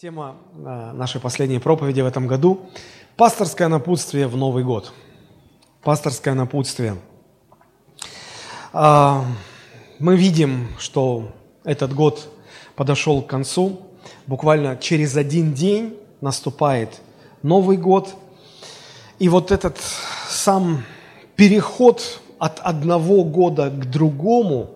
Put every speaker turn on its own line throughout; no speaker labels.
Тема э, нашей последней проповеди в этом году – пасторское напутствие в Новый год. Пасторское напутствие. А, мы видим, что этот год подошел к концу. Буквально через один день наступает Новый год. И вот этот сам переход от одного года к другому,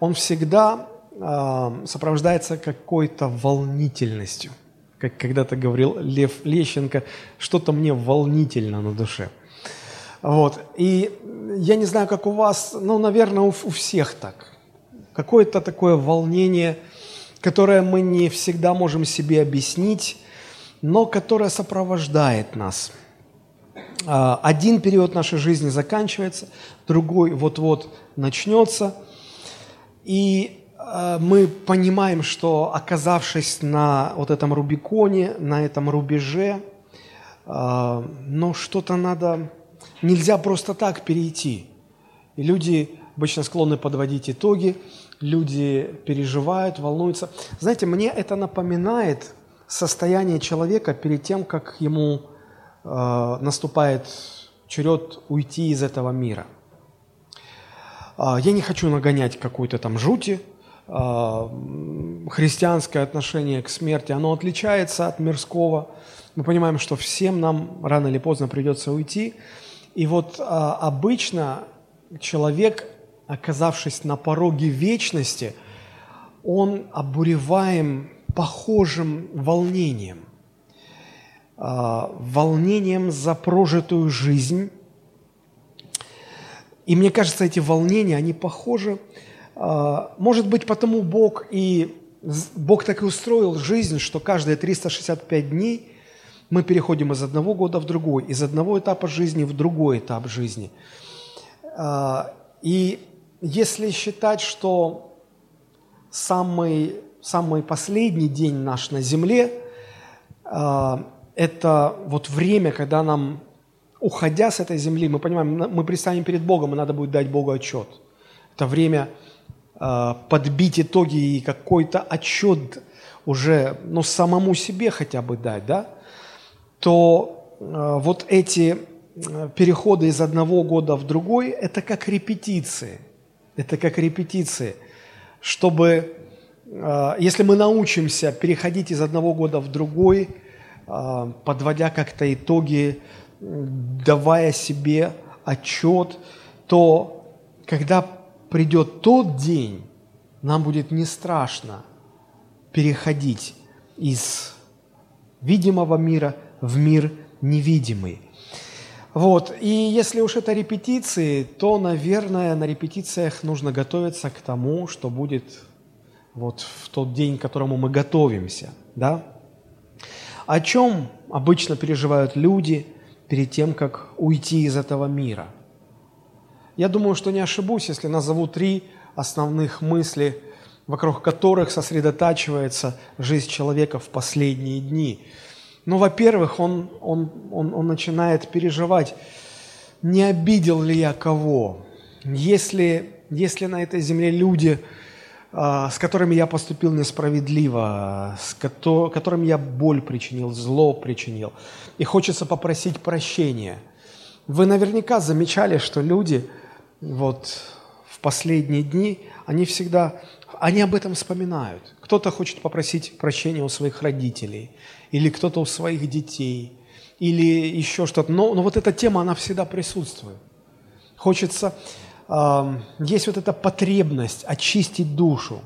он всегда сопровождается какой-то волнительностью. Как когда-то говорил Лев Лещенко, что-то мне волнительно на душе. Вот. И я не знаю, как у вас, ну, наверное, у, у всех так. Какое-то такое волнение, которое мы не всегда можем себе объяснить, но которое сопровождает нас. А, один период нашей жизни заканчивается, другой вот-вот начнется. И мы понимаем, что оказавшись на вот этом Рубиконе, на этом рубеже, э, но что-то надо, нельзя просто так перейти. И люди обычно склонны подводить итоги, люди переживают, волнуются. Знаете, мне это напоминает состояние человека перед тем, как ему э, наступает черед уйти из этого мира. Я не хочу нагонять какой-то там жути, а, христианское отношение к смерти, оно отличается от мирского. Мы понимаем, что всем нам рано или поздно придется уйти. И вот а, обычно человек, оказавшись на пороге вечности, он обуреваем похожим волнением. А, волнением за прожитую жизнь. И мне кажется, эти волнения, они похожи а, может быть, потому Бог и Бог так и устроил жизнь, что каждые 365 дней мы переходим из одного года в другой, из одного этапа жизни в другой этап жизни. А, и если считать, что самый, самый последний день наш на земле а, – это вот время, когда нам, уходя с этой земли, мы понимаем, мы предстанем перед Богом, и надо будет дать Богу отчет. Это время – подбить итоги и какой-то отчет уже, ну, самому себе хотя бы дать, да, то э, вот эти переходы из одного года в другой, это как репетиции. Это как репетиции, чтобы, если мы научимся переходить из одного года в другой, подводя как-то итоги, давая себе отчет, то когда придет тот день, нам будет не страшно переходить из видимого мира в мир невидимый. Вот. И если уж это репетиции, то, наверное, на репетициях нужно готовиться к тому, что будет вот в тот день, к которому мы готовимся. Да? О чем обычно переживают люди перед тем, как уйти из этого мира – я думаю, что не ошибусь, если назову три основных мысли, вокруг которых сосредотачивается жизнь человека в последние дни. Ну, во-первых, он, он, он, он начинает переживать, не обидел ли я кого, если, если на этой земле люди, а, с которыми я поступил несправедливо, с кото, которым я боль причинил, зло причинил, и хочется попросить прощения. Вы наверняка замечали, что люди – вот в последние дни, они всегда, они об этом вспоминают. Кто-то хочет попросить прощения у своих родителей, или кто-то у своих детей, или еще что-то. Но, но вот эта тема, она всегда присутствует. Хочется, э, есть вот эта потребность очистить душу,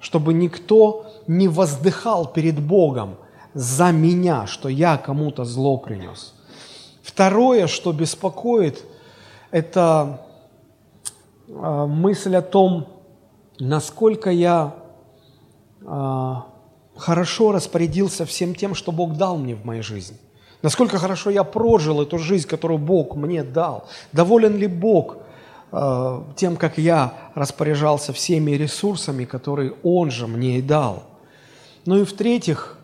чтобы никто не воздыхал перед Богом за меня, что я кому-то зло принес. Второе, что беспокоит, это мысль о том, насколько я а, хорошо распорядился всем тем, что Бог дал мне в моей жизни. Насколько хорошо я прожил эту жизнь, которую Бог мне дал. Доволен ли Бог э, тем, как я распоряжался всеми ресурсами, которые Он же мне и дал. Ну и в-третьих,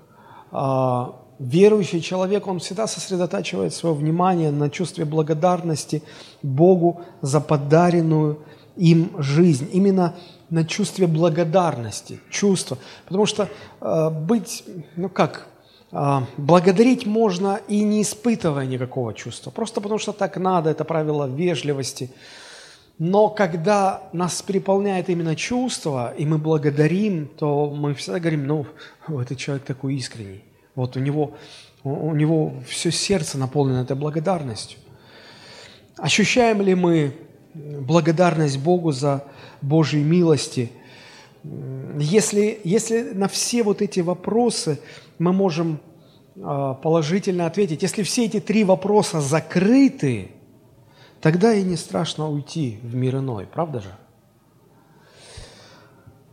верующий человек, он всегда сосредотачивает свое внимание на чувстве благодарности Богу за подаренную им жизнь, именно на чувстве благодарности, чувства. Потому что э, быть, ну как, э, благодарить можно и не испытывая никакого чувства, просто потому что так надо, это правило вежливости. Но когда нас переполняет именно чувство, и мы благодарим, то мы всегда говорим, ну, этот человек такой искренний. Вот у него, у него все сердце наполнено этой благодарностью. Ощущаем ли мы благодарность Богу за Божьи милости. Если, если на все вот эти вопросы мы можем а, положительно ответить, если все эти три вопроса закрыты, тогда и не страшно уйти в мир иной, правда же?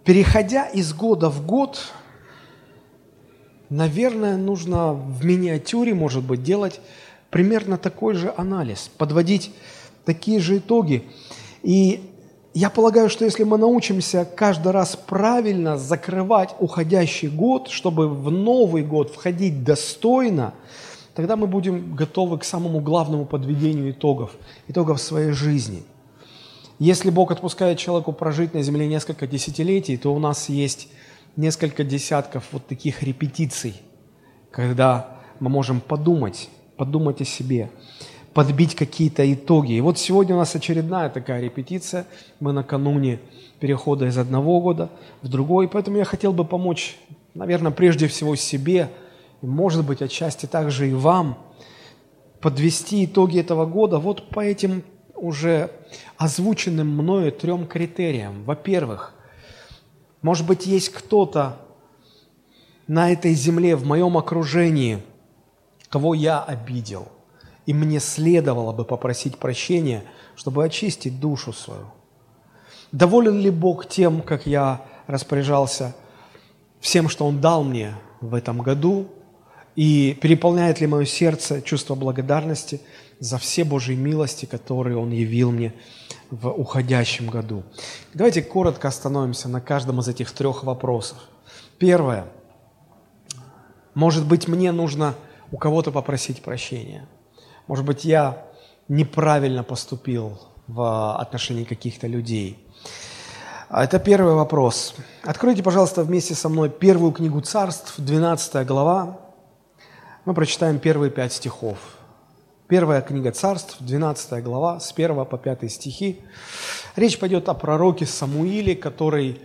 Переходя из года в год, наверное, нужно в миниатюре, может быть, делать примерно такой же анализ, подводить такие же итоги. И я полагаю, что если мы научимся каждый раз правильно закрывать уходящий год, чтобы в новый год входить достойно, тогда мы будем готовы к самому главному подведению итогов, итогов своей жизни. Если Бог отпускает человеку прожить на земле несколько десятилетий, то у нас есть несколько десятков вот таких репетиций, когда мы можем подумать, подумать о себе подбить какие-то итоги. И вот сегодня у нас очередная такая репетиция. Мы накануне перехода из одного года в другой. Поэтому я хотел бы помочь, наверное, прежде всего себе, и, может быть, отчасти также и вам, подвести итоги этого года вот по этим уже озвученным мною трем критериям. Во-первых, может быть, есть кто-то на этой земле, в моем окружении, кого я обидел – и мне следовало бы попросить прощения, чтобы очистить душу свою. Доволен ли Бог тем, как я распоряжался всем, что Он дал мне в этом году, и переполняет ли мое сердце чувство благодарности за все Божьи милости, которые Он явил мне в уходящем году. Давайте коротко остановимся на каждом из этих трех вопросов. Первое. Может быть, мне нужно у кого-то попросить прощения – может быть, я неправильно поступил в отношении каких-то людей. Это первый вопрос. Откройте, пожалуйста, вместе со мной первую книгу царств, 12 глава. Мы прочитаем первые пять стихов. Первая книга царств, 12 глава, с 1 по 5 стихи. Речь пойдет о пророке Самуиле, который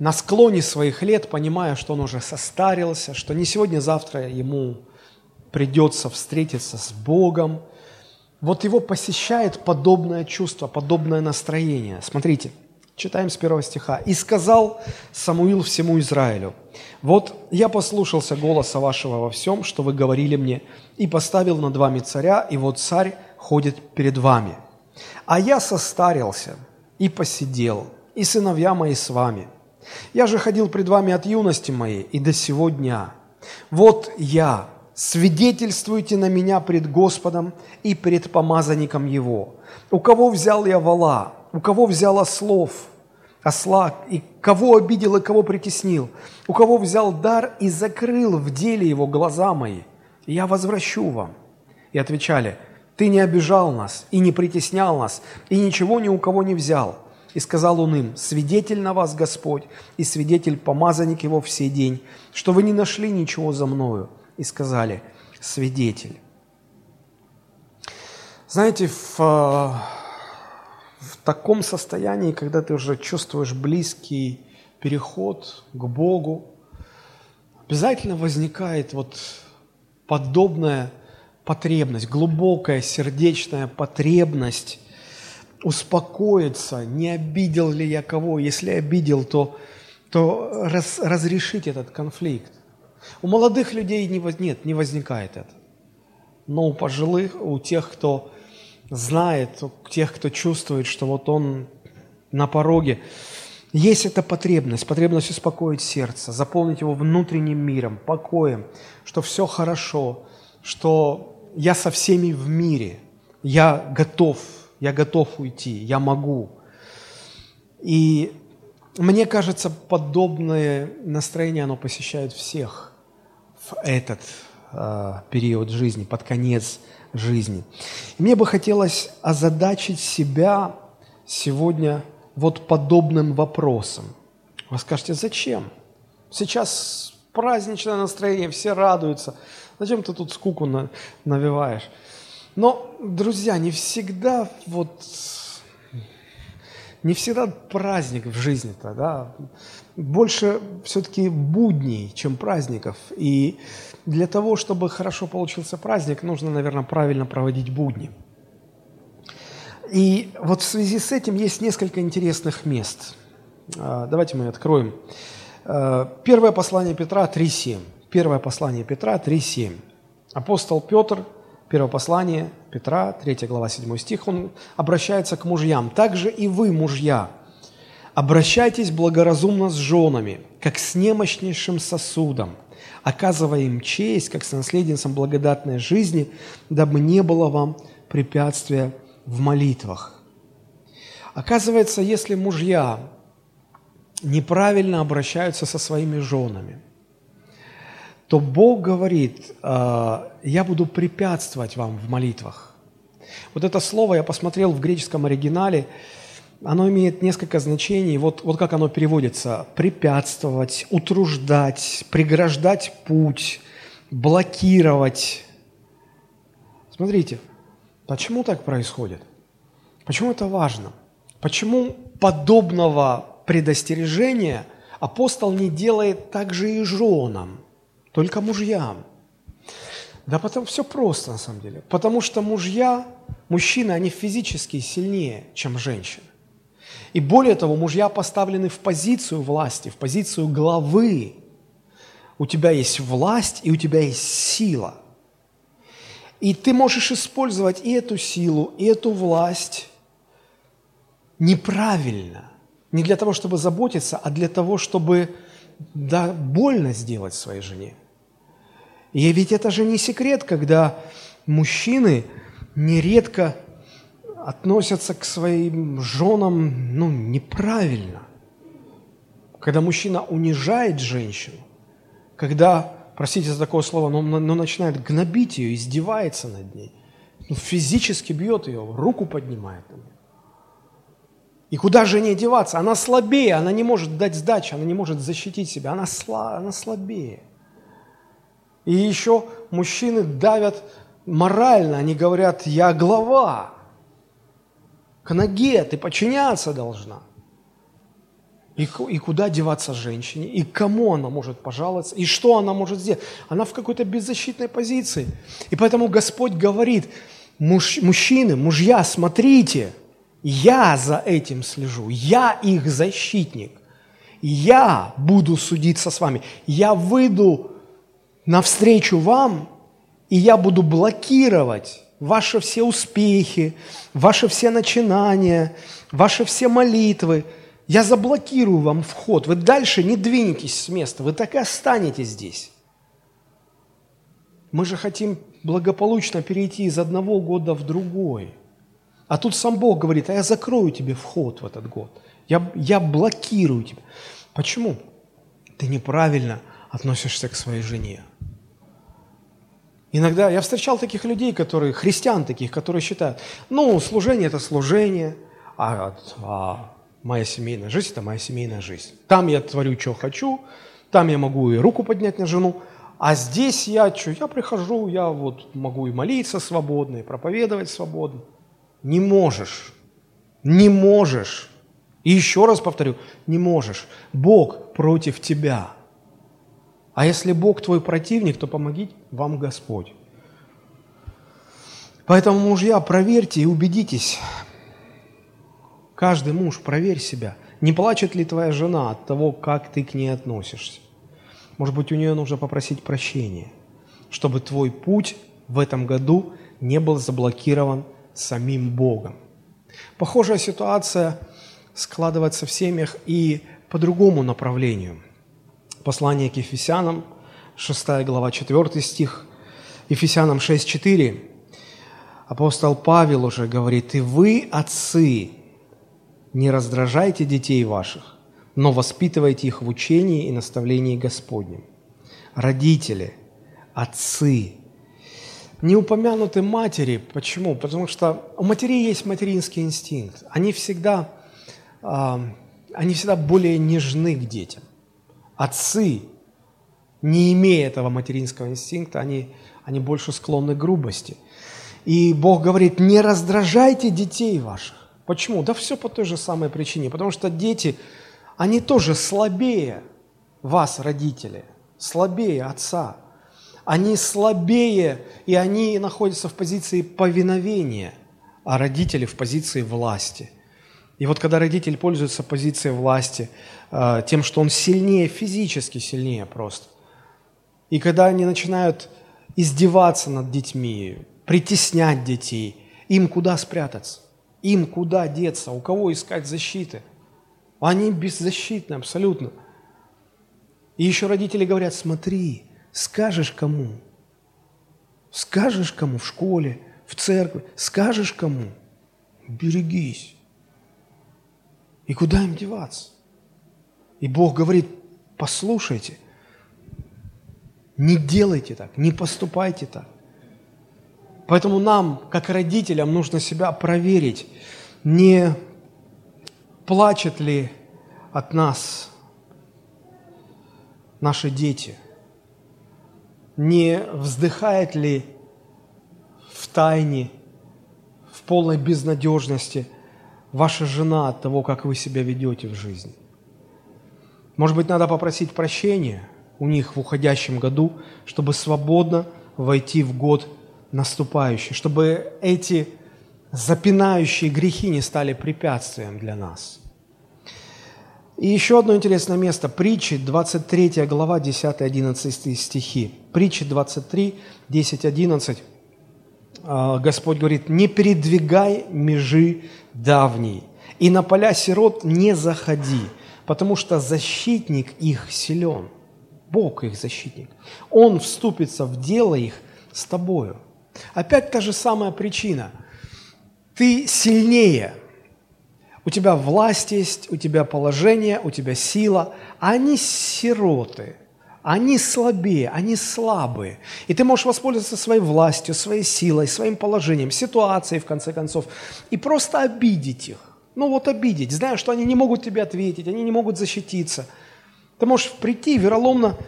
на склоне своих лет, понимая, что он уже состарился, что не сегодня-завтра ему придется встретиться с Богом, вот его посещает подобное чувство, подобное настроение. Смотрите, читаем с первого стиха. «И сказал Самуил всему Израилю, вот я послушался голоса вашего во всем, что вы говорили мне, и поставил над вами царя, и вот царь ходит перед вами. А я состарился и посидел, и сыновья мои с вами. Я же ходил пред вами от юности моей и до сего дня. Вот я, свидетельствуйте на меня пред Господом и пред помазанником Его. У кого взял я вала, у кого взял ослов, осла, и кого обидел и кого притеснил, у кого взял дар и закрыл в деле его глаза мои, я возвращу вам. И отвечали, ты не обижал нас и не притеснял нас, и ничего ни у кого не взял. И сказал он им, свидетель на вас Господь, и свидетель помазанник его в сей день, что вы не нашли ничего за мною, и сказали «свидетель». Знаете, в, в таком состоянии, когда ты уже чувствуешь близкий переход к Богу, обязательно возникает вот подобная потребность, глубокая сердечная потребность успокоиться, не обидел ли я кого, если обидел, то, то раз, разрешить этот конфликт. У молодых людей не, нет, не возникает это. Но у пожилых, у тех, кто знает, тех, кто чувствует, что вот он на пороге, есть эта потребность, потребность успокоить сердце, заполнить его внутренним миром, покоем, что все хорошо, что я со всеми в мире, я готов, я готов уйти, я могу. И мне кажется, подобное настроение, оно посещает всех в этот период жизни, под конец жизни. И мне бы хотелось озадачить себя сегодня вот подобным вопросам. Вы скажете, зачем? Сейчас праздничное настроение, все радуются. Зачем ты тут скуку на, навиваешь? Но, друзья, не всегда вот не всегда праздник в жизни-то, да, больше все-таки будней, чем праздников. И для того, чтобы хорошо получился праздник, нужно, наверное, правильно проводить будни. И вот в связи с этим есть несколько интересных мест. А, давайте мы откроем. А, первое послание Петра 3.7. Первое послание Петра 3.7. Апостол Петр – Первое послание Петра, 3 глава, 7 стих, он обращается к мужьям. «Также и вы, мужья, обращайтесь благоразумно с женами, как с немощнейшим сосудом, оказывая им честь, как с наследницам благодатной жизни, дабы не было вам препятствия в молитвах». Оказывается, если мужья неправильно обращаются со своими женами – то Бог говорит, «А, я буду препятствовать вам в молитвах. Вот это слово я посмотрел в греческом оригинале, оно имеет несколько значений. Вот, вот как оно переводится. Препятствовать, утруждать, преграждать путь, блокировать. Смотрите, почему так происходит? Почему это важно? Почему подобного предостережения апостол не делает также и женам? Только мужьям. Да потому все просто на самом деле. Потому что мужья, мужчины, они физически сильнее, чем женщины. И более того, мужья поставлены в позицию власти, в позицию главы. У тебя есть власть и у тебя есть сила. И ты можешь использовать и эту силу, и эту власть неправильно. Не для того, чтобы заботиться, а для того, чтобы да, больно сделать своей жене. И ведь это же не секрет, когда мужчины нередко относятся к своим женам ну, неправильно. Когда мужчина унижает женщину, когда, простите за такое слово, но, но начинает гнобить ее, издевается над ней, ну, физически бьет ее, руку поднимает на нее. И куда же не деваться? Она слабее, она не может дать сдачи, она не может защитить себя, она, сла, она слабее. И еще мужчины давят морально, они говорят, я глава, к ноге ты подчиняться должна. И, и куда деваться женщине? И кому она может пожаловаться? И что она может сделать? Она в какой-то беззащитной позиции. И поэтому Господь говорит, муж, мужчины, мужья, смотрите, я за этим слежу, я их защитник. Я буду судиться с вами. Я выйду навстречу вам, и я буду блокировать ваши все успехи, ваши все начинания, ваши все молитвы. Я заблокирую вам вход. Вы дальше не двинетесь с места, вы так и останетесь здесь. Мы же хотим благополучно перейти из одного года в другой. А тут сам Бог говорит, а я закрою тебе вход в этот год. Я, я блокирую тебя. Почему? Ты неправильно относишься к своей жене. Иногда я встречал таких людей, которые, христиан таких, которые считают, ну, служение – это служение, а, а моя семейная жизнь – это моя семейная жизнь. Там я творю, что хочу, там я могу и руку поднять на жену, а здесь я что? Я прихожу, я вот могу и молиться свободно, и проповедовать свободно. Не можешь. Не можешь. И еще раз повторю, не можешь. Бог против тебя – а если Бог твой противник, то помоги вам Господь. Поэтому, мужья, проверьте и убедитесь. Каждый муж, проверь себя. Не плачет ли твоя жена от того, как ты к ней относишься? Может быть, у нее нужно попросить прощения, чтобы твой путь в этом году не был заблокирован самим Богом. Похожая ситуация складывается в семьях и по другому направлению – Послание к Ефесянам, 6 глава, 4 стих, Ефесянам 6:4. Апостол Павел уже говорит, «И вы, отцы, не раздражайте детей ваших, но воспитывайте их в учении и наставлении Господнем». Родители, отцы, не упомянуты матери. Почему? Потому что у матерей есть материнский инстинкт. Они всегда они всегда более нежны к детям. Отцы, не имея этого материнского инстинкта, они, они больше склонны к грубости. И Бог говорит, не раздражайте детей ваших. Почему? Да все по той же самой причине. Потому что дети, они тоже слабее вас, родители, слабее отца. Они слабее, и они находятся в позиции повиновения, а родители в позиции власти – и вот когда родитель пользуется позицией власти, э, тем, что он сильнее, физически сильнее просто, и когда они начинают издеваться над детьми, притеснять детей, им куда спрятаться? Им куда деться? У кого искать защиты? Они беззащитны абсолютно. И еще родители говорят, смотри, скажешь кому? Скажешь кому в школе, в церкви, скажешь кому? Берегись. И куда им деваться? И Бог говорит, послушайте, не делайте так, не поступайте так. Поэтому нам, как родителям, нужно себя проверить, не плачут ли от нас наши дети, не вздыхает ли в тайне, в полной безнадежности – ваша жена от того, как вы себя ведете в жизни. Может быть, надо попросить прощения у них в уходящем году, чтобы свободно войти в год наступающий, чтобы эти запинающие грехи не стали препятствием для нас. И еще одно интересное место. Притчи, 23 глава, 10-11 стихи. Притчи 23, 10-11. А, Господь говорит, не передвигай межи давней, и на поля сирот не заходи, потому что защитник их силен. Бог их защитник. Он вступится в дело их с тобою. Опять та же самая причина. Ты сильнее. У тебя власть есть, у тебя положение, у тебя сила, они сироты – они слабее, они слабые. И ты можешь воспользоваться своей властью, своей силой, своим положением, ситуацией, в конце концов, и просто обидеть их. Ну вот обидеть, зная, что они не могут тебе ответить, они не могут защититься. Ты можешь прийти вероломно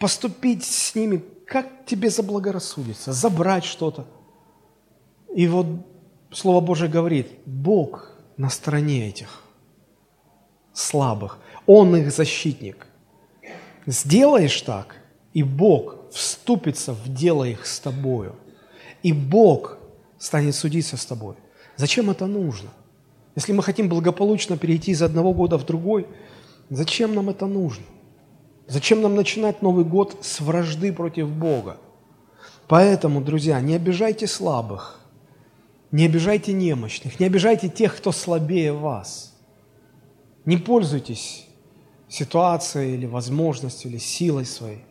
поступить с ними, как тебе заблагорассудится, забрать что-то. И вот Слово Божие говорит, Бог на стороне этих слабых. Он их защитник. Сделаешь так, и Бог вступится в дело их с тобою. И Бог станет судиться с тобой. Зачем это нужно? Если мы хотим благополучно перейти из одного года в другой, зачем нам это нужно? Зачем нам начинать Новый год с вражды против Бога? Поэтому, друзья, не обижайте слабых, не обижайте немощных, не обижайте тех, кто слабее вас. Не пользуйтесь ситуацией или возможностью, или силой своей.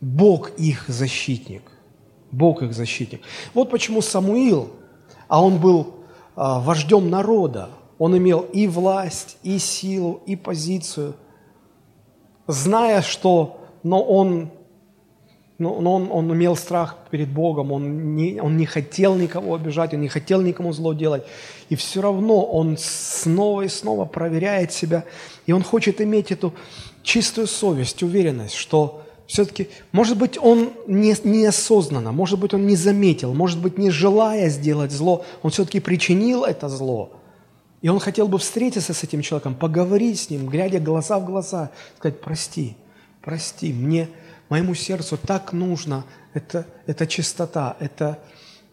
Бог их защитник. Бог их защитник. Вот почему Самуил, а он был а, вождем народа, он имел и власть, и силу, и позицию, зная, что но он но, но он, он имел страх перед Богом, он не, он не хотел никого обижать, он не хотел никому зло делать. И все равно он снова и снова проверяет себя, и он хочет иметь эту чистую совесть, уверенность, что все-таки, может быть, он не, неосознанно, может быть, он не заметил, может быть, не желая сделать зло, он все-таки причинил это зло. И он хотел бы встретиться с этим человеком, поговорить с ним, глядя глаза в глаза, сказать, прости, прости, мне, моему сердцу так нужно это, это чистота, это,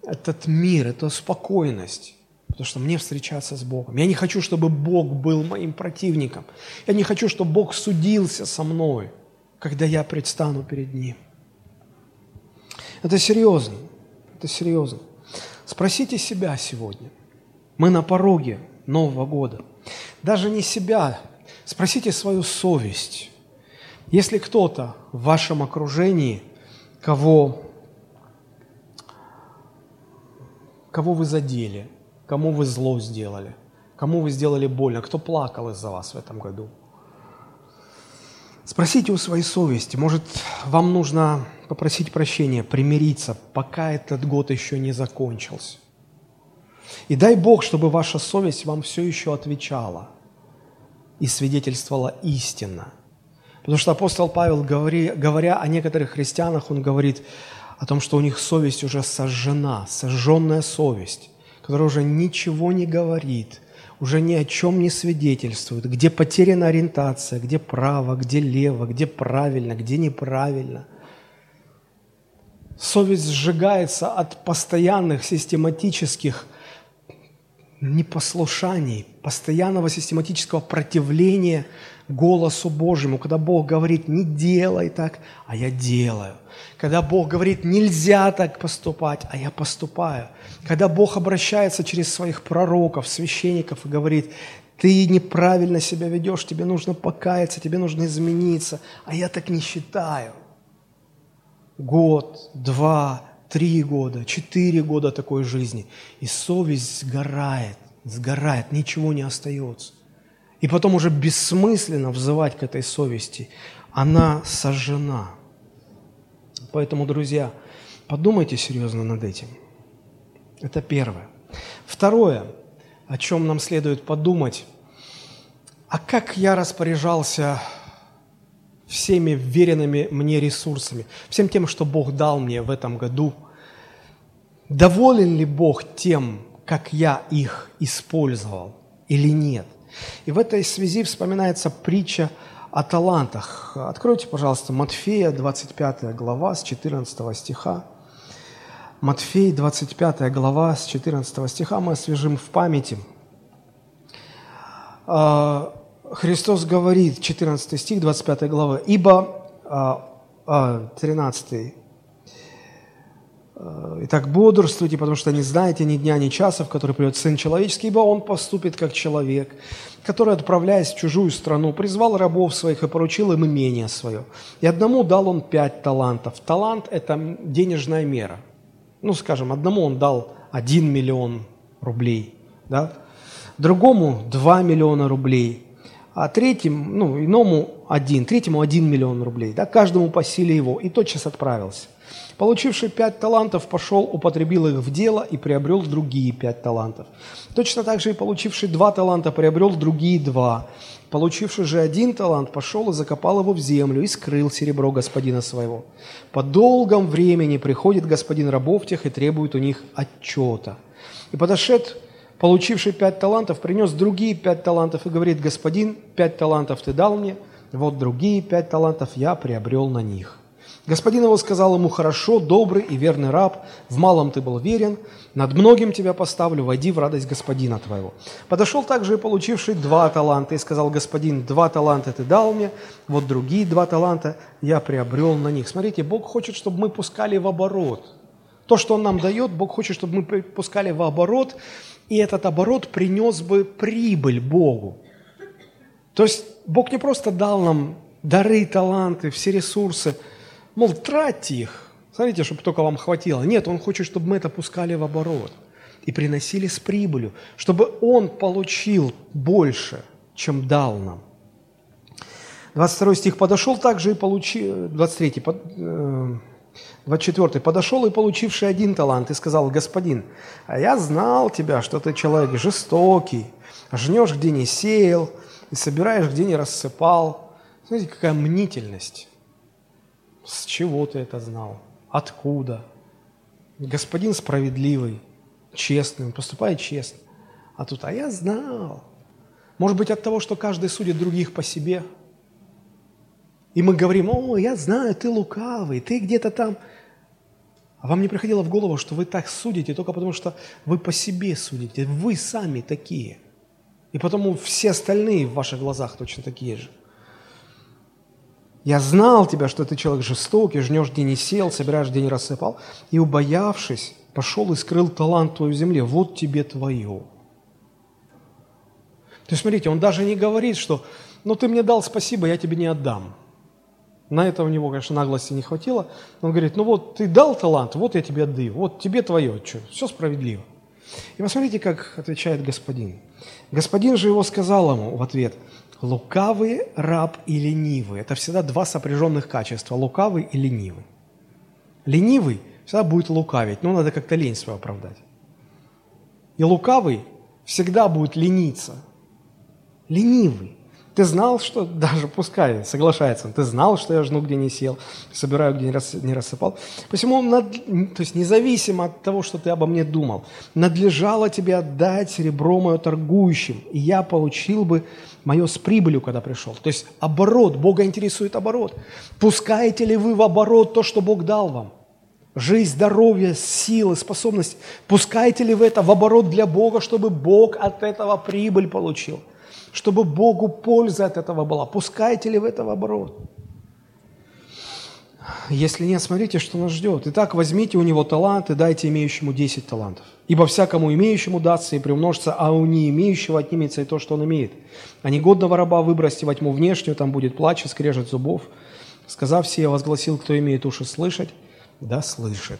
этот мир, эта спокойность. Потому что мне встречаться с Богом. Я не хочу, чтобы Бог был моим противником. Я не хочу, чтобы Бог судился со мной, когда я предстану перед Ним. Это серьезно. Это серьезно. Спросите себя сегодня. Мы на пороге Нового года. Даже не себя. Спросите свою совесть. Если кто-то в вашем окружении, кого, кого вы задели, кому вы зло сделали, кому вы сделали больно, кто плакал из-за вас в этом году, спросите у своей совести, может, вам нужно попросить прощения, примириться, пока этот год еще не закончился. И дай Бог, чтобы ваша совесть вам все еще отвечала – и свидетельствовала истинно. Потому что апостол Павел, говори, говоря о некоторых христианах, он говорит о том, что у них совесть уже сожжена, сожженная совесть, которая уже ничего не говорит, уже ни о чем не свидетельствует, где потеряна ориентация, где право, где лево, где правильно, где неправильно. Совесть сжигается от постоянных систематических непослушаний, постоянного систематического противления голосу Божьему, когда Бог говорит, не делай так, а я делаю. Когда Бог говорит, нельзя так поступать, а я поступаю. Когда Бог обращается через своих пророков, священников и говорит, ты неправильно себя ведешь, тебе нужно покаяться, тебе нужно измениться, а я так не считаю. Год, два, три года, четыре года такой жизни, и совесть сгорает, сгорает, ничего не остается. И потом уже бессмысленно взывать к этой совести. Она сожжена. Поэтому, друзья, подумайте серьезно над этим. Это первое. Второе, о чем нам следует подумать, а как я распоряжался всеми веренными мне ресурсами, всем тем, что Бог дал мне в этом году. Доволен ли Бог тем, как я их использовал или нет? И в этой связи вспоминается притча о талантах. Откройте, пожалуйста, Матфея, 25 глава, с 14 стиха. Матфей, 25 глава, с 14 стиха мы освежим в памяти. А, Христос говорит, 14 стих 25 главы, «Ибо...» 13 Э, итак, бодрствуйте, потому что не знаете ни дня, ни часа, в который придет Сын Человеческий, ибо Он поступит как человек, который, отправляясь в чужую страну, призвал рабов своих и поручил им имение свое. И одному дал Он пять талантов. Талант – это денежная мера. Ну, скажем, одному Он дал один миллион рублей, да? другому – два миллиона рублей, а третьему, ну, иному – один, третьему – один миллион рублей, да? каждому по силе его, и тотчас отправился. Получивший пять талантов пошел, употребил их в дело и приобрел другие пять талантов. Точно так же и получивший два таланта приобрел другие два. Получивший же один талант пошел и закопал его в землю и скрыл серебро господина своего. По долгом времени приходит господин рабов тех и требует у них отчета. И подошед, получивший пять талантов, принес другие пять талантов и говорит, господин, пять талантов ты дал мне, вот другие пять талантов я приобрел на них. Господин его сказал ему, хорошо, добрый и верный раб, в малом ты был верен, над многим тебя поставлю, войди в радость господина твоего. Подошел также и получивший два таланта и сказал, господин, два таланта ты дал мне, вот другие два таланта я приобрел на них. Смотрите, Бог хочет, чтобы мы пускали в оборот. То, что Он нам дает, Бог хочет, чтобы мы пускали в оборот, и этот оборот принес бы прибыль Богу. То есть Бог не просто дал нам дары, таланты, все ресурсы – Мол, тратьте их, смотрите, чтобы только вам хватило. Нет, он хочет, чтобы мы это пускали в оборот и приносили с прибылью, чтобы он получил больше, чем дал нам. 22 стих подошел также и получил, 23, 24. Подошел и получивший один талант и сказал, господин, а я знал тебя, что ты человек жестокий, жнешь, где не сеял, и собираешь, где не рассыпал. Смотрите, какая мнительность. С чего ты это знал? Откуда? Господин справедливый, честный, он поступает честно. А тут, а я знал. Может быть, от того, что каждый судит других по себе. И мы говорим, о, я знаю, ты лукавый, ты где-то там. А вам не приходило в голову, что вы так судите только потому, что вы по себе судите. Вы сами такие. И потому все остальные в ваших глазах точно такие же. Я знал тебя, что ты человек жестокий, жнешь, где не сел, собираешь, где не рассыпал. И, убоявшись, пошел и скрыл талант твой в земле. Вот тебе твое. То есть, смотрите, он даже не говорит, что ну ты мне дал спасибо, я тебе не отдам. На это у него, конечно, наглости не хватило. Он говорит, ну вот ты дал талант, вот я тебе отдаю, вот тебе твое, что, все справедливо. И посмотрите, как отвечает господин. Господин же его сказал ему в ответ – Лукавый раб и ленивый – это всегда два сопряженных качества – лукавый и ленивый. Ленивый всегда будет лукавить, но надо как-то лень свою оправдать. И лукавый всегда будет лениться. Ленивый. Ты знал, что, даже пускай соглашается, ты знал, что я жну, где не сел, собираю, где не, рас, не рассыпал. Посему, над, то есть независимо от того, что ты обо мне думал, надлежало тебе отдать серебро мое торгующим, и я получил бы мое с прибылью, когда пришел. То есть оборот, Бога интересует оборот. Пускаете ли вы в оборот то, что Бог дал вам? Жизнь, здоровье, силы, способность. Пускаете ли вы это в оборот для Бога, чтобы Бог от этого прибыль получил? Чтобы Богу польза от этого была? Пускаете ли вы это в оборот? Если нет, смотрите, что нас ждет. Итак, возьмите у него талант и дайте имеющему 10 талантов. Ибо всякому имеющему дастся и приумножится, а у не имеющего отнимется и то, что он имеет. А негодного раба выбросьте во тьму внешнюю, там будет плач и скрежет зубов. Сказав все, я возгласил, кто имеет уши слышать, да слышит.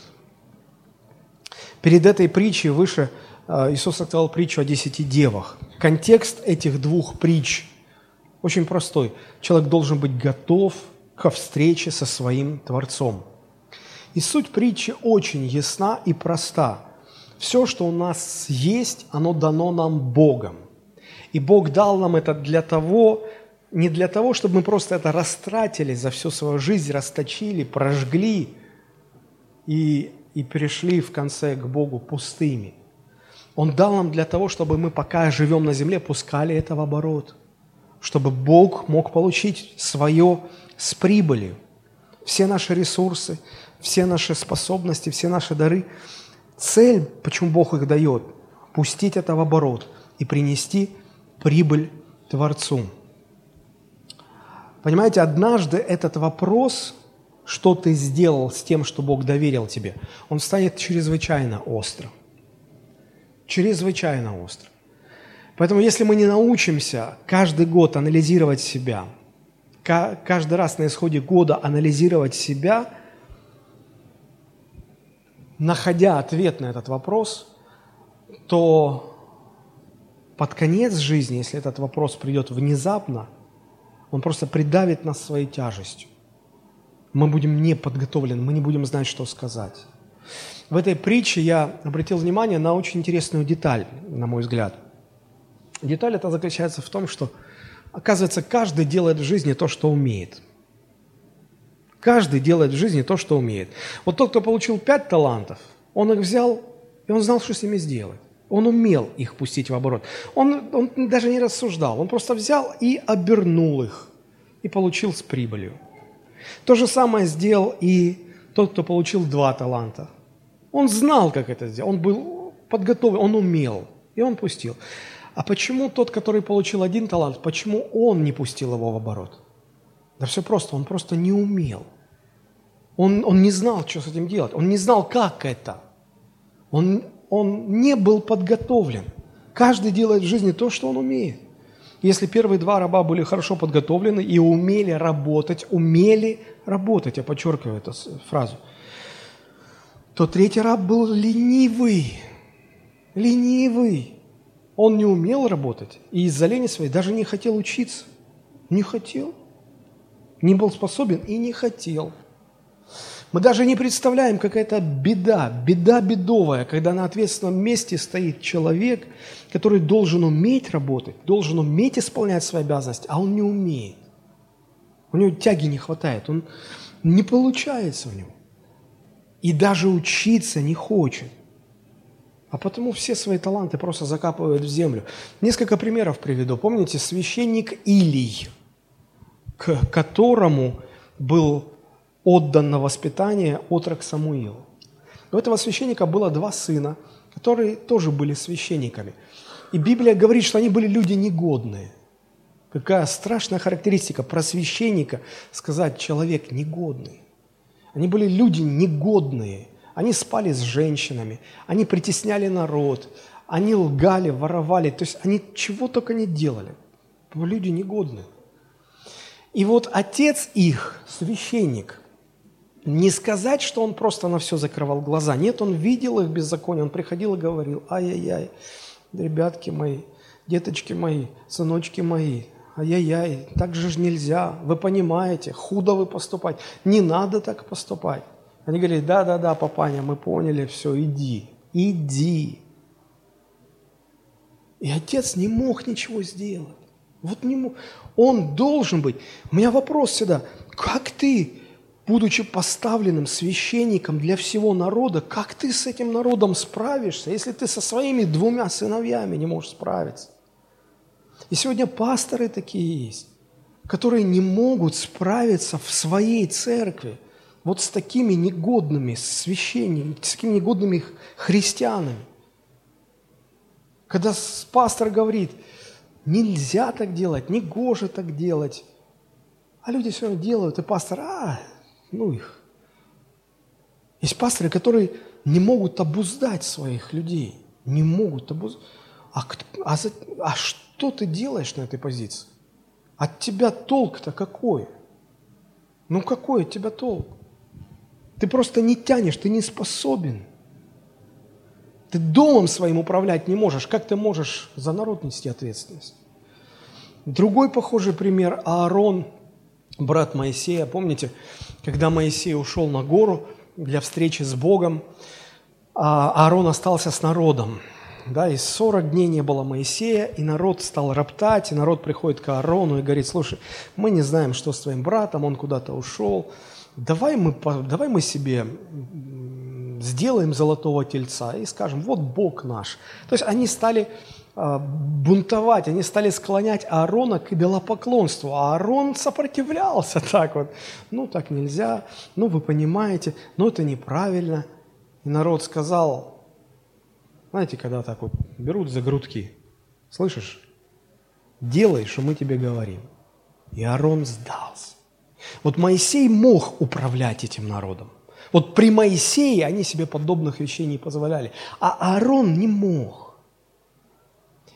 Перед этой притчей выше э, Иисус рассказал притчу о десяти девах. Контекст этих двух притч очень простой. Человек должен быть готов ко встрече со своим Творцом. И суть притчи очень ясна и проста. Все, что у нас есть, оно дано нам Богом. И Бог дал нам это для того, не для того, чтобы мы просто это растратили за всю свою жизнь, расточили, прожгли и, и пришли в конце к Богу пустыми. Он дал нам для того, чтобы мы, пока живем на земле, пускали это в оборот, чтобы Бог мог получить свое с прибылью. Все наши ресурсы, все наши способности, все наши дары. Цель, почему Бог их дает, пустить это в оборот и принести прибыль Творцу. Понимаете, однажды этот вопрос, что ты сделал с тем, что Бог доверил тебе, он станет чрезвычайно острым. Чрезвычайно острым. Поэтому если мы не научимся каждый год анализировать себя – каждый раз на исходе года анализировать себя, находя ответ на этот вопрос, то под конец жизни, если этот вопрос придет внезапно, он просто придавит нас своей тяжестью. Мы будем не подготовлены, мы не будем знать, что сказать. В этой притче я обратил внимание на очень интересную деталь, на мой взгляд. Деталь эта заключается в том, что – Оказывается, каждый делает в жизни то, что умеет. Каждый делает в жизни то, что умеет. Вот тот, кто получил пять талантов, он их взял, и он знал, что с ними сделать. Он умел их пустить в оборот. Он, он даже не рассуждал, он просто взял и обернул их, и получил с прибылью. То же самое сделал и тот, кто получил два таланта. Он знал, как это сделать, он был подготовлен, он умел, и он пустил. А почему тот, который получил один талант, почему он не пустил его в оборот? Да все просто, он просто не умел. Он, он не знал, что с этим делать. Он не знал, как это. Он, он не был подготовлен. Каждый делает в жизни то, что он умеет. Если первые два раба были хорошо подготовлены и умели работать, умели работать, я подчеркиваю эту фразу, то третий раб был ленивый, ленивый. Он не умел работать и из-за лени своей даже не хотел учиться. Не хотел. Не был способен и не хотел. Мы даже не представляем, какая это беда, беда бедовая, когда на ответственном месте стоит человек, который должен уметь работать, должен уметь исполнять свои обязанности, а он не умеет. У него тяги не хватает, он не получается у него. И даже учиться не хочет. А потому все свои таланты просто закапывают в землю. Несколько примеров приведу. Помните, священник Илий, к которому был отдан на воспитание отрок Самуил. У этого священника было два сына, которые тоже были священниками. И Библия говорит, что они были люди негодные. Какая страшная характеристика про священника сказать «человек негодный». Они были люди негодные – они спали с женщинами, они притесняли народ, они лгали, воровали, то есть они чего только не делали. Люди негодные. И вот отец их, священник, не сказать, что он просто на все закрывал глаза. Нет, он видел их беззаконие, он приходил и говорил, ай-яй-яй, ребятки мои, деточки мои, сыночки мои, ай-яй-яй, так же ж нельзя, вы понимаете, худо вы поступать, не надо так поступать. Они говорили, да-да-да, папаня, мы поняли, все, иди, иди. И отец не мог ничего сделать. Вот не, он должен быть. У меня вопрос всегда, как ты, будучи поставленным священником для всего народа, как ты с этим народом справишься, если ты со своими двумя сыновьями не можешь справиться? И сегодня пасторы такие есть, которые не могут справиться в своей церкви вот с такими негодными священниками, с такими негодными христианами. Когда пастор говорит, нельзя так делать, не гоже так делать, а люди все равно делают, и пастор, а, ну их. Есть пасторы, которые не могут обуздать своих людей, не могут обуздать. А, а, а что ты делаешь на этой позиции? От тебя толк-то какой? Ну какой от тебя толк? Ты просто не тянешь, ты не способен. Ты домом своим управлять не можешь. Как ты можешь за народ нести ответственность? Другой похожий пример – Аарон, брат Моисея. Помните, когда Моисей ушел на гору для встречи с Богом, а Аарон остался с народом. Да, и 40 дней не было Моисея, и народ стал роптать, и народ приходит к Аарону и говорит, слушай, мы не знаем, что с твоим братом, он куда-то ушел, давай мы, давай мы себе сделаем золотого тельца и скажем, вот Бог наш. То есть они стали а, бунтовать, они стали склонять Аарона к идолопоклонству. А Аарон сопротивлялся так вот. Ну, так нельзя, ну, вы понимаете, ну, это неправильно. И народ сказал, знаете, когда так вот берут за грудки, слышишь, делай, что мы тебе говорим. И Аарон сдался. Вот Моисей мог управлять этим народом. Вот при Моисее они себе подобных вещей не позволяли, а Аарон не мог.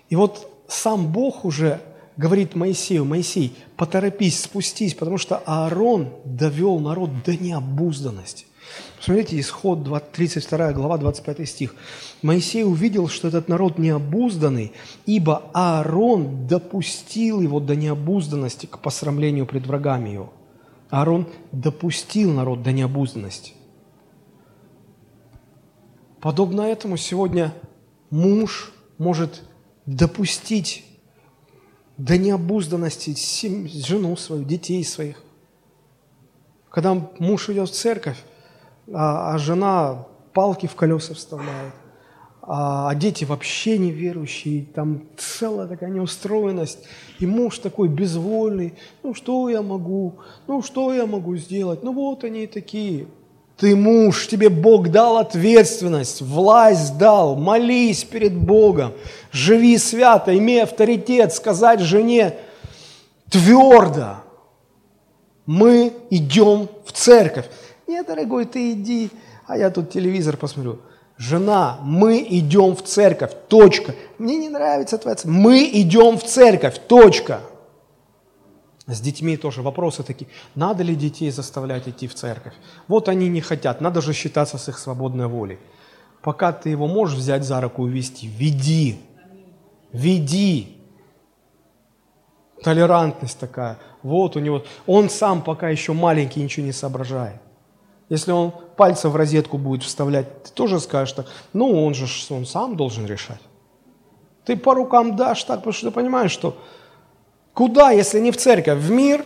И вот сам Бог уже говорит Моисею, Моисей, поторопись, спустись, потому что Аарон довел народ до необузданности. Посмотрите, исход 32 глава, 25 стих. Моисей увидел, что этот народ необузданный, ибо Аарон допустил его до необузданности к посрамлению пред врагами его. Аарон допустил народ до необузданности. Подобно этому сегодня муж может допустить до необузданности жену свою, детей своих. Когда муж идет в церковь, а, а жена палки в колеса вставляет, а, а дети вообще неверующие, там целая такая неустроенность, и муж такой безвольный, ну что я могу, ну что я могу сделать, ну вот они такие – ты муж, тебе Бог дал ответственность, власть дал, молись перед Богом, живи свято, имей авторитет, сказать жене твердо, мы идем в церковь. Нет, дорогой, ты иди, а я тут телевизор посмотрю. Жена, мы идем в церковь, точка. Мне не нравится твоя церковь. Мы идем в церковь, точка. С детьми тоже вопросы такие. Надо ли детей заставлять идти в церковь? Вот они не хотят, надо же считаться с их свободной волей. Пока ты его можешь взять за руку и вести, веди. Веди. Толерантность такая. Вот у него. Он сам пока еще маленький, ничего не соображает. Если он пальцы в розетку будет вставлять, ты тоже скажешь так, ну он же он сам должен решать. Ты по рукам дашь так, потому что ты понимаешь, что Куда, если не в церковь? В мир?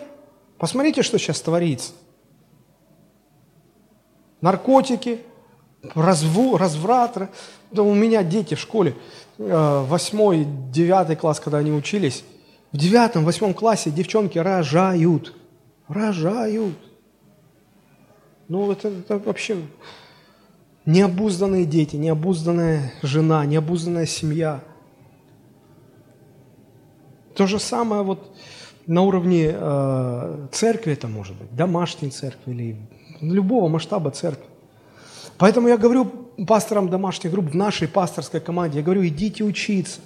Посмотрите, что сейчас творится. Наркотики, разву, разврат. Да у меня дети в школе, э, восьмой, девятый класс, когда они учились, в девятом, восьмом классе девчонки рожают. Рожают. Ну, это, это вообще необузданные дети, необузданная жена, необузданная семья – то же самое вот на уровне э, церкви это может быть, домашней церкви или любого масштаба церкви. Поэтому я говорю пасторам домашних групп в нашей пасторской команде, я говорю, идите учиться.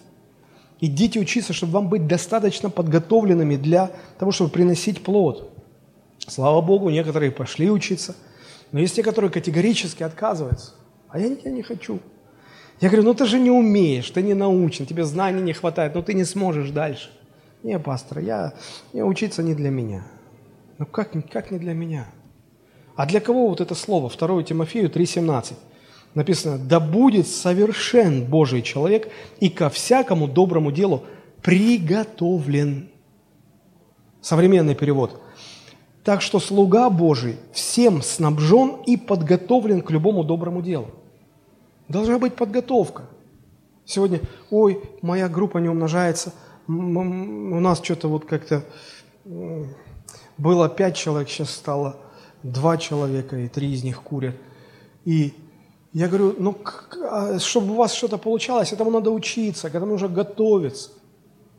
Идите учиться, чтобы вам быть достаточно подготовленными для того, чтобы приносить плод. Слава Богу, некоторые пошли учиться, но есть те, которые категорически отказываются. А я, я не хочу. Я говорю, ну ты же не умеешь, ты не научен, тебе знаний не хватает, но ты не сможешь дальше. Не, пастор, я, я учиться не для меня. Ну как, как не для меня? А для кого вот это слово? 2 Тимофею 3,17. Написано, да будет совершен Божий человек и ко всякому доброму делу приготовлен. Современный перевод. Так что слуга Божий всем снабжен и подготовлен к любому доброму делу. Должна быть подготовка. Сегодня, ой, моя группа не умножается, у нас что-то вот как-то было пять человек, сейчас стало два человека, и три из них курят. И я говорю, ну, а чтобы у вас что-то получалось, этому надо учиться, к этому нужно готовиться.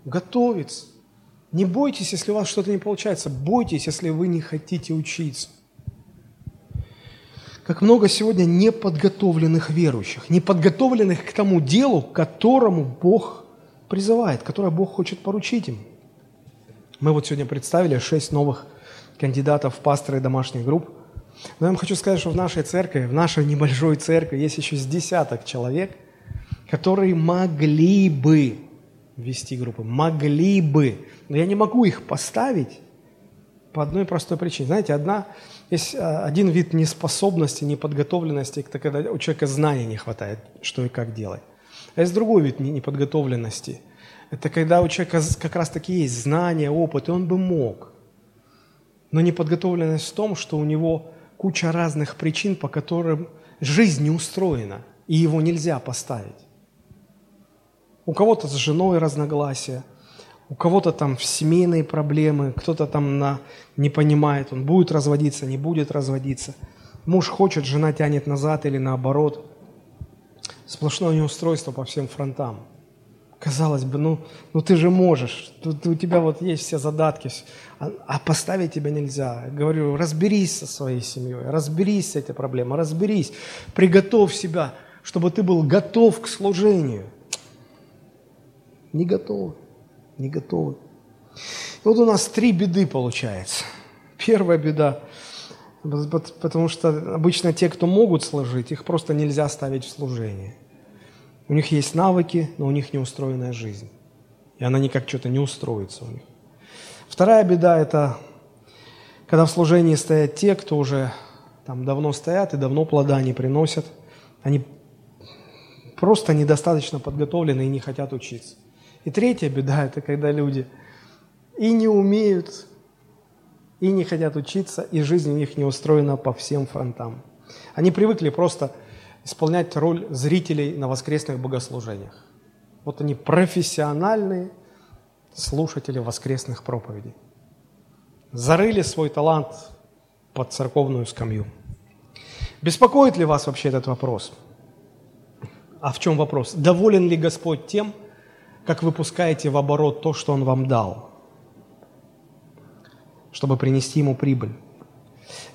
Готовиться. Не бойтесь, если у вас что-то не получается. Бойтесь, если вы не хотите учиться. Как много сегодня неподготовленных верующих, неподготовленных к тому делу, к которому Бог призывает, которое Бог хочет поручить им. Мы вот сегодня представили шесть новых кандидатов в пасторы домашних групп – но я вам хочу сказать, что в нашей церкви, в нашей небольшой церкви есть еще с десяток человек, которые могли бы вести группы, могли бы, но я не могу их поставить по одной простой причине. Знаете, одна, есть а, один вид неспособности, неподготовленности, это когда у человека знаний не хватает, что и как делать. А есть другой вид неподготовленности. Это когда у человека как раз таки есть знания, опыт, и он бы мог. Но неподготовленность в том, что у него куча разных причин, по которым жизнь не устроена, и его нельзя поставить. У кого-то с женой разногласия, у кого-то там семейные проблемы, кто-то там на, не понимает, он будет разводиться, не будет разводиться. Муж хочет, жена тянет назад или наоборот. Сплошное неустройство по всем фронтам – Казалось бы, ну, ну ты же можешь, тут у тебя вот есть все задатки, а, а поставить тебя нельзя. Говорю, разберись со своей семьей, разберись с этой проблемой, разберись, приготовь себя, чтобы ты был готов к служению. Не готов, не готов. Вот у нас три беды получается. Первая беда, потому что обычно те, кто могут служить, их просто нельзя ставить в служение. У них есть навыки, но у них неустроенная жизнь. И она никак что-то не устроится у них. Вторая беда – это когда в служении стоят те, кто уже там давно стоят и давно плода не приносят. Они просто недостаточно подготовлены и не хотят учиться. И третья беда – это когда люди и не умеют, и не хотят учиться, и жизнь у них не устроена по всем фронтам. Они привыкли просто исполнять роль зрителей на воскресных богослужениях. Вот они профессиональные слушатели воскресных проповедей. Зарыли свой талант под церковную скамью. Беспокоит ли вас вообще этот вопрос? А в чем вопрос? Доволен ли Господь тем, как вы пускаете в оборот то, что Он вам дал, чтобы принести Ему прибыль?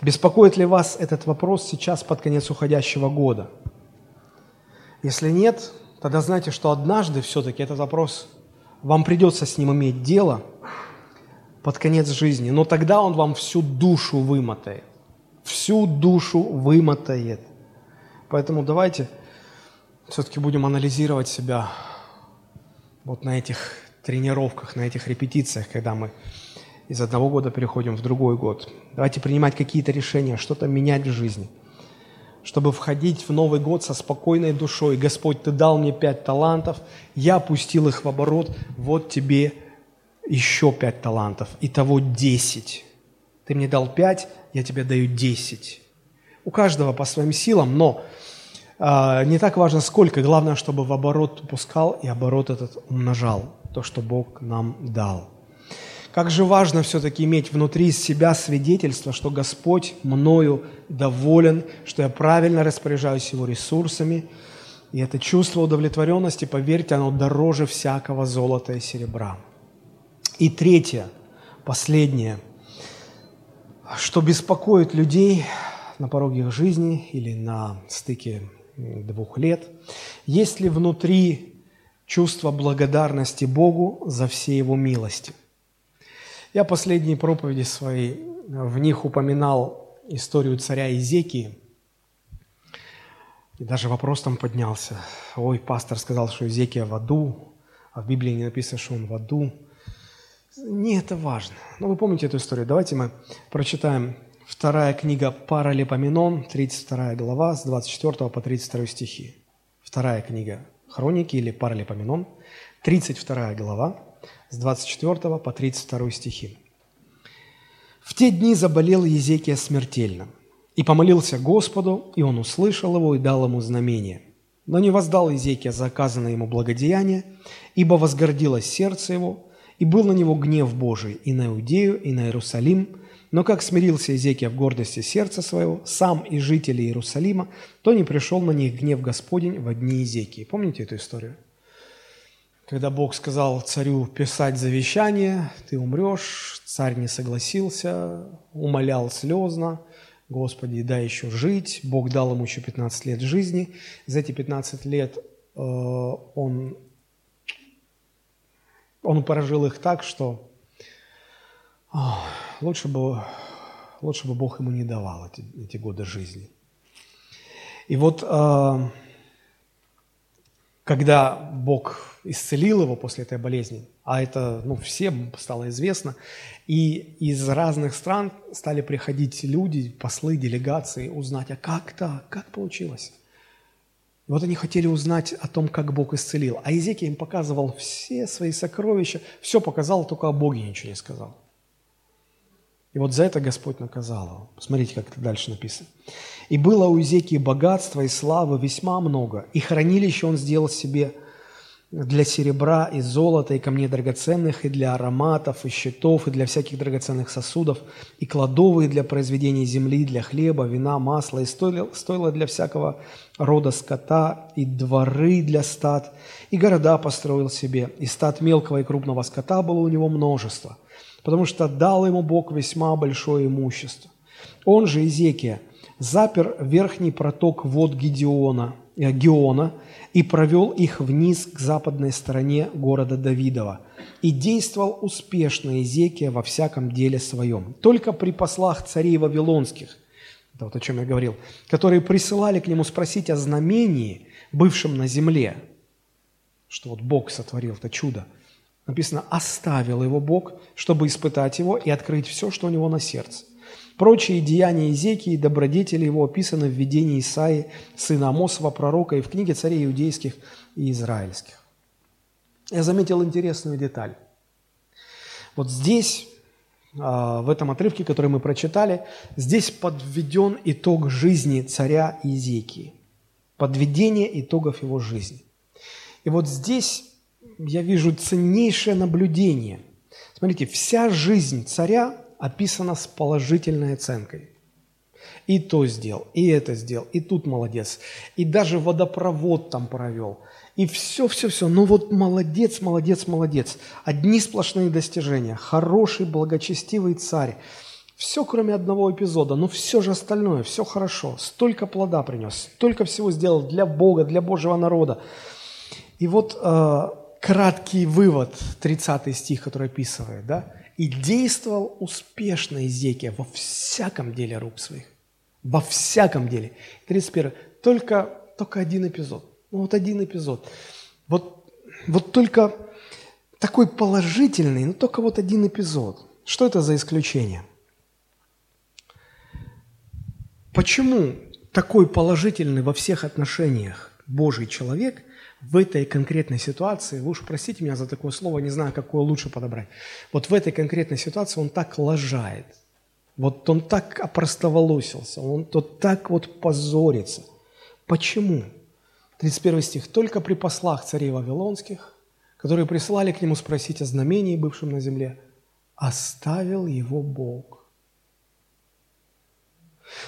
Беспокоит ли вас этот вопрос сейчас под конец уходящего года? Если нет, тогда знайте, что однажды все-таки этот вопрос, вам придется с ним иметь дело под конец жизни, но тогда он вам всю душу вымотает. Всю душу вымотает. Поэтому давайте все-таки будем анализировать себя вот на этих тренировках, на этих репетициях, когда мы из одного года переходим в другой год. Давайте принимать какие-то решения, что-то менять в жизни, чтобы входить в Новый год со спокойной душой. Господь, Ты дал мне пять талантов, я пустил их в оборот, вот тебе еще пять талантов, итого десять. Ты мне дал пять, я тебе даю десять. У каждого по своим силам, но не так важно сколько, главное, чтобы в оборот пускал и оборот этот умножал то, что Бог нам дал. Как же важно все-таки иметь внутри себя свидетельство, что Господь мною доволен, что я правильно распоряжаюсь Его ресурсами. И это чувство удовлетворенности, поверьте, оно дороже всякого золота и серебра. И третье, последнее, что беспокоит людей на пороге их жизни или на стыке двух лет, есть ли внутри чувство благодарности Богу за все Его милости – я последние проповеди свои, в них упоминал историю царя Изекии. И даже вопрос там поднялся. Ой, пастор сказал, что Изекия в аду, а в Библии не написано, что он в аду. Не это важно. Но вы помните эту историю. Давайте мы прочитаем вторая книга Паралипоменон, 32 глава, с 24 по 32 стихи. Вторая книга Хроники или Паралипоменон, 32 глава, с 24 по 32 стихи. В те дни заболел Езекия смертельно, и помолился Господу, и он услышал его и дал ему знамение. Но не воздал Езекия за оказанное ему благодеяние, ибо возгордилось сердце его, и был на него гнев Божий и на Иудею, и на Иерусалим. Но как смирился Езекия в гордости сердца своего, сам и жители Иерусалима, то не пришел на них гнев Господень в дни Езекии. Помните эту историю? Когда Бог сказал царю писать завещание, ты умрешь, царь не согласился, умолял слезно, Господи, дай еще жить. Бог дал ему еще 15 лет жизни. За эти 15 лет э, он, он поражил их так, что э, лучше, бы, лучше бы Бог ему не давал эти, эти годы жизни. И вот э, когда Бог исцелил его после этой болезни, а это ну, всем стало известно, и из разных стран стали приходить люди, послы, делегации, узнать, а как так, как получилось? Вот они хотели узнать о том, как Бог исцелил. А Изекия им показывал все свои сокровища, все показал, только о Боге ничего не сказал. И вот за это Господь наказал его. Посмотрите, как это дальше написано. «И было у Изекии богатства и славы весьма много, и хранилище он сделал себе для серебра и золота, и камней драгоценных, и для ароматов, и щитов, и для всяких драгоценных сосудов, и кладовые для произведения земли, для хлеба, вина, масла, и стоило, стоило для всякого рода скота, и дворы для стад, и города построил себе, и стад мелкого и крупного скота было у него множество, потому что дал ему Бог весьма большое имущество. Он же, Изекия, запер верхний проток вод Гедеона, э, Геона и провел их вниз к западной стороне города Давидова. И действовал успешно Изекия во всяком деле своем. Только при послах царей вавилонских, это вот о чем я говорил, которые присылали к нему спросить о знамении, бывшем на земле, что вот Бог сотворил это чудо, написано, оставил его Бог, чтобы испытать его и открыть все, что у него на сердце. Прочие деяния Изекии и добродетели его описаны в видении Исаи, сына Амосова, пророка, и в книге царей иудейских и израильских. Я заметил интересную деталь. Вот здесь, а, в этом отрывке, который мы прочитали, здесь подведен итог жизни царя Изекии. Подведение итогов его жизни. И вот здесь я вижу ценнейшее наблюдение. Смотрите, вся жизнь царя описано с положительной оценкой. И то сделал, и это сделал, и тут молодец. И даже водопровод там провел. И все, все, все. Ну вот молодец, молодец, молодец. Одни сплошные достижения. Хороший, благочестивый царь. Все, кроме одного эпизода, но все же остальное, все хорошо. Столько плода принес, столько всего сделал для Бога, для Божьего народа. И вот э, краткий вывод, 30 стих, который описывает, да? И действовал успешно Изекия во всяком деле рук своих. Во всяком деле. 31. Только, только один эпизод. Ну вот один эпизод. Вот, вот только такой положительный, но только вот один эпизод. Что это за исключение? Почему такой положительный во всех отношениях Божий человек в этой конкретной ситуации, вы уж простите меня за такое слово, не знаю, какое лучше подобрать, вот в этой конкретной ситуации он так лажает, вот он так опростоволосился, он то так вот позорится. Почему? 31 стих. «Только при послах царей Вавилонских, которые присылали к нему спросить о знамении, бывшем на земле, оставил его Бог».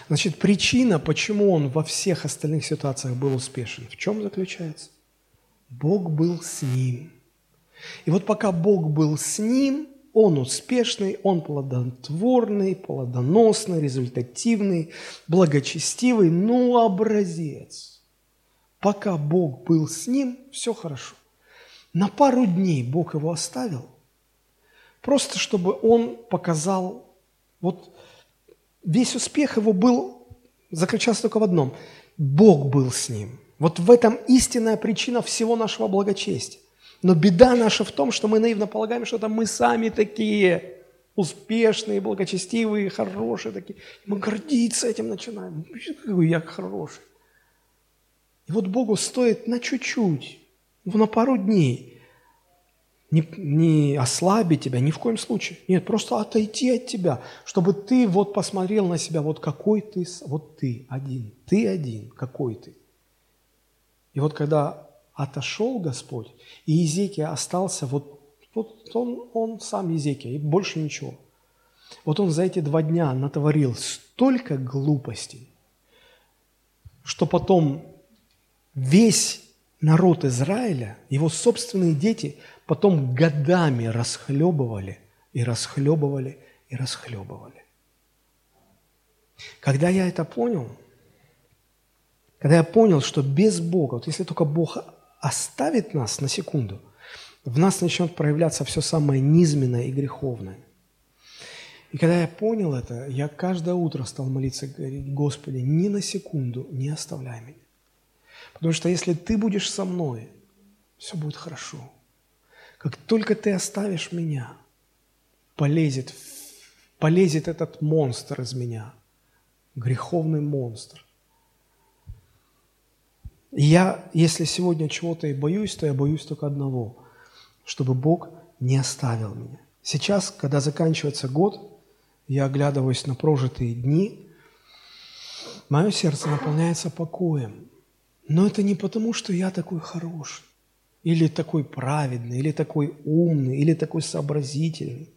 Значит, причина, почему он во всех остальных ситуациях был успешен, в чем заключается? Бог был с ним. И вот пока Бог был с ним, он успешный, он плодотворный, плодоносный, результативный, благочестивый, ну, образец. Пока Бог был с ним, все хорошо. На пару дней Бог его оставил, просто чтобы он показал, вот весь успех его был, заключался только в одном – Бог был с ним – вот в этом истинная причина всего нашего благочестия. Но беда наша в том, что мы наивно полагаем, что это мы сами такие успешные, благочестивые, хорошие такие. Мы гордиться этим начинаем. Я хороший. И вот Богу стоит на чуть-чуть, на пару дней не, не ослабить тебя, ни в коем случае. Нет, просто отойти от тебя, чтобы ты вот посмотрел на себя, вот какой ты, вот ты один, ты один, какой ты. И вот когда отошел Господь, и Езекия остался, вот, вот он, он сам Езекия, и больше ничего. Вот он за эти два дня натворил столько глупостей, что потом весь народ Израиля, его собственные дети потом годами расхлебывали и расхлебывали и расхлебывали. Когда я это понял, когда я понял, что без Бога, вот если только Бог оставит нас на секунду, в нас начнет проявляться все самое низменное и греховное. И когда я понял это, я каждое утро стал молиться говорить, Господи, ни на секунду не оставляй меня. Потому что если ты будешь со мной, все будет хорошо. Как только ты оставишь меня, полезет, полезет этот монстр из меня, греховный монстр. Я, если сегодня чего-то и боюсь, то я боюсь только одного, чтобы Бог не оставил меня. Сейчас, когда заканчивается год, я оглядываюсь на прожитые дни, мое сердце наполняется покоем. Но это не потому, что я такой хороший или такой праведный, или такой умный, или такой сообразительный.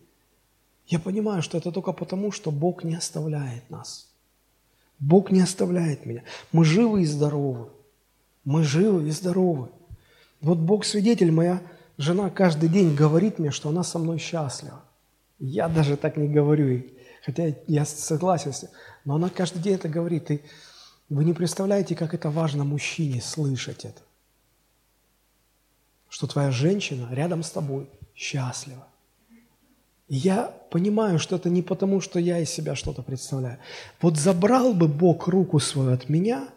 Я понимаю, что это только потому, что Бог не оставляет нас. Бог не оставляет меня. Мы живы и здоровы. Мы живы и здоровы. Вот Бог свидетель, моя жена каждый день говорит мне, что она со мной счастлива. Я даже так не говорю, хотя я согласен с ней. Но она каждый день это говорит. И вы не представляете, как это важно мужчине слышать это что твоя женщина рядом с тобой счастлива. И я понимаю, что это не потому, что я из себя что-то представляю. Вот забрал бы Бог руку свою от меня,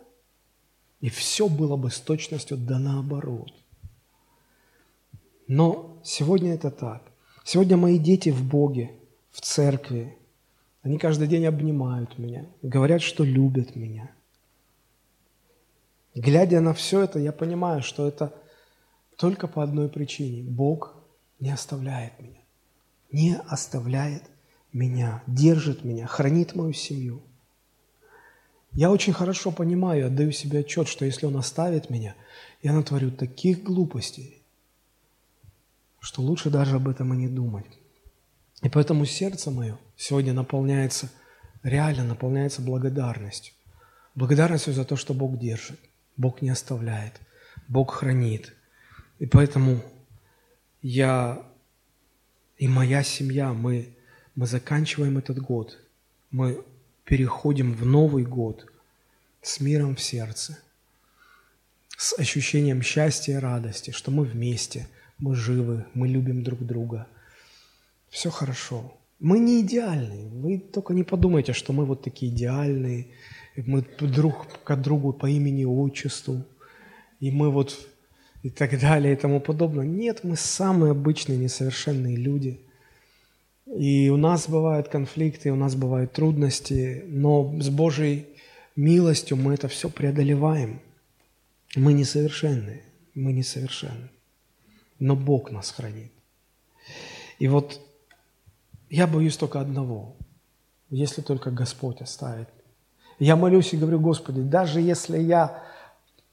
и все было бы с точностью да наоборот. Но сегодня это так. Сегодня мои дети в Боге, в церкви. Они каждый день обнимают меня, говорят, что любят меня. Глядя на все это, я понимаю, что это – только по одной причине. Бог не оставляет меня. Не оставляет меня, держит меня, хранит мою семью. Я очень хорошо понимаю, отдаю себе отчет, что если Он оставит меня, я натворю таких глупостей, что лучше даже об этом и не думать. И поэтому сердце мое сегодня наполняется, реально наполняется благодарностью. Благодарностью за то, что Бог держит, Бог не оставляет, Бог хранит – и поэтому я и моя семья, мы, мы заканчиваем этот год, мы переходим в Новый год с миром в сердце, с ощущением счастья и радости, что мы вместе, мы живы, мы любим друг друга. Все хорошо. Мы не идеальны. Вы только не подумайте, что мы вот такие идеальные, мы друг к другу по имени отчеству, и мы вот и так далее и тому подобное. Нет, мы самые обычные несовершенные люди. И у нас бывают конфликты, у нас бывают трудности, но с Божьей милостью мы это все преодолеваем. Мы несовершенны, мы несовершенны, но Бог нас хранит. И вот я боюсь только одного, если только Господь оставит. Я молюсь и говорю, Господи, даже если я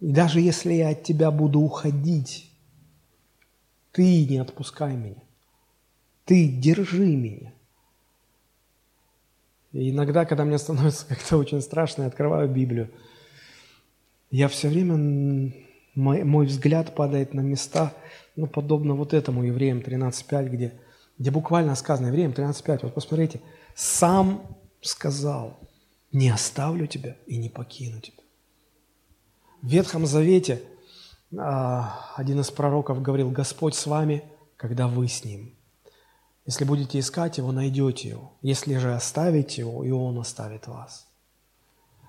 даже если я от тебя буду уходить, ты не отпускай меня. Ты держи меня. И иногда, когда мне становится как-то очень страшно, я открываю Библию, я все время, мой, мой взгляд падает на места, ну, подобно вот этому Евреям 13.5, где, где буквально сказано, Евреям 13.5, вот посмотрите, «Сам сказал, не оставлю тебя и не покину тебя». В Ветхом Завете а, один из пророков говорил, Господь с вами, когда вы с Ним. Если будете искать Его, найдете Его. Если же оставите Его, и Он оставит вас.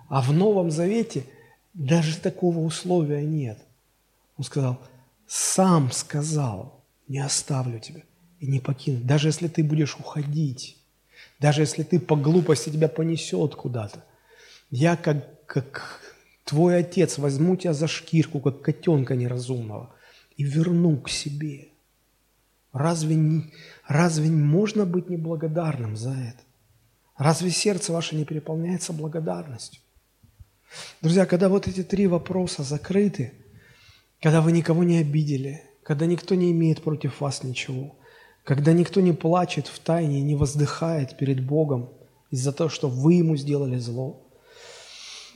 А в Новом Завете даже такого условия нет. Он сказал, сам сказал, не оставлю тебя и не покину. Даже если ты будешь уходить, даже если ты по глупости тебя понесет куда-то, я как, как Твой отец возьму тебя за шкирку, как котенка неразумного, и верну к себе. Разве, не, разве можно быть неблагодарным за это? Разве сердце ваше не переполняется благодарностью? Друзья, когда вот эти три вопроса закрыты, когда вы никого не обидели, когда никто не имеет против вас ничего, когда никто не плачет в тайне и не воздыхает перед Богом из-за того, что вы ему сделали зло,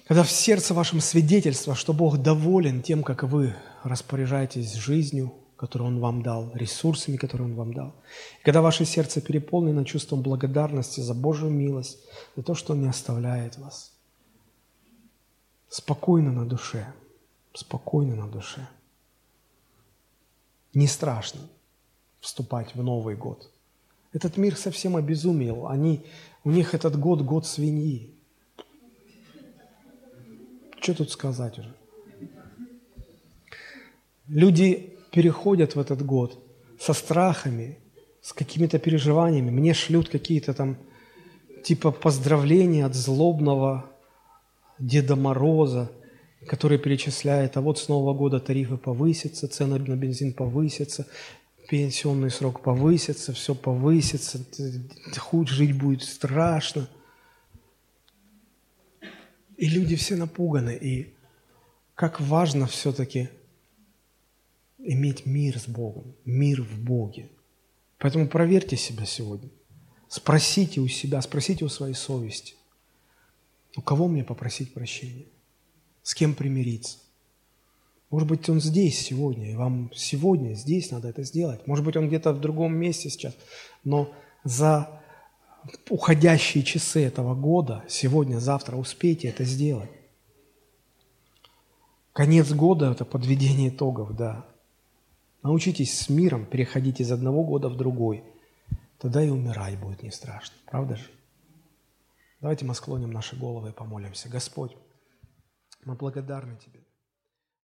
когда в сердце вашем свидетельство, что Бог доволен тем, как вы распоряжаетесь жизнью, которую Он вам дал, ресурсами, которые Он вам дал. И когда ваше сердце переполнено чувством благодарности за Божью милость, за то, что Он не оставляет вас. Спокойно на душе, спокойно на душе. Не страшно вступать в Новый год. Этот мир совсем обезумел. Они, у них этот год – год свиньи. Что тут сказать уже? Люди переходят в этот год со страхами, с какими-то переживаниями. Мне шлют какие-то там типа поздравления от злобного Деда Мороза, который перечисляет, а вот с Нового года тарифы повысятся, цены на бензин повысятся, пенсионный срок повысится, все повысится, хуй жить будет страшно. И люди все напуганы. И как важно все-таки иметь мир с Богом, мир в Боге. Поэтому проверьте себя сегодня. Спросите у себя, спросите у своей совести. У кого мне попросить прощения? С кем примириться? Может быть, он здесь сегодня, и вам сегодня, здесь надо это сделать. Может быть, он где-то в другом месте сейчас. Но за уходящие часы этого года, сегодня, завтра успейте это сделать. Конец года – это подведение итогов, да. Научитесь с миром переходить из одного года в другой. Тогда и умирать будет не страшно. Правда же? Давайте мы склоним наши головы и помолимся. Господь, мы благодарны Тебе.